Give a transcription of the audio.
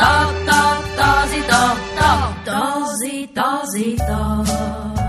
ta ta ta zi ta ta. Ta zi ta zi ta.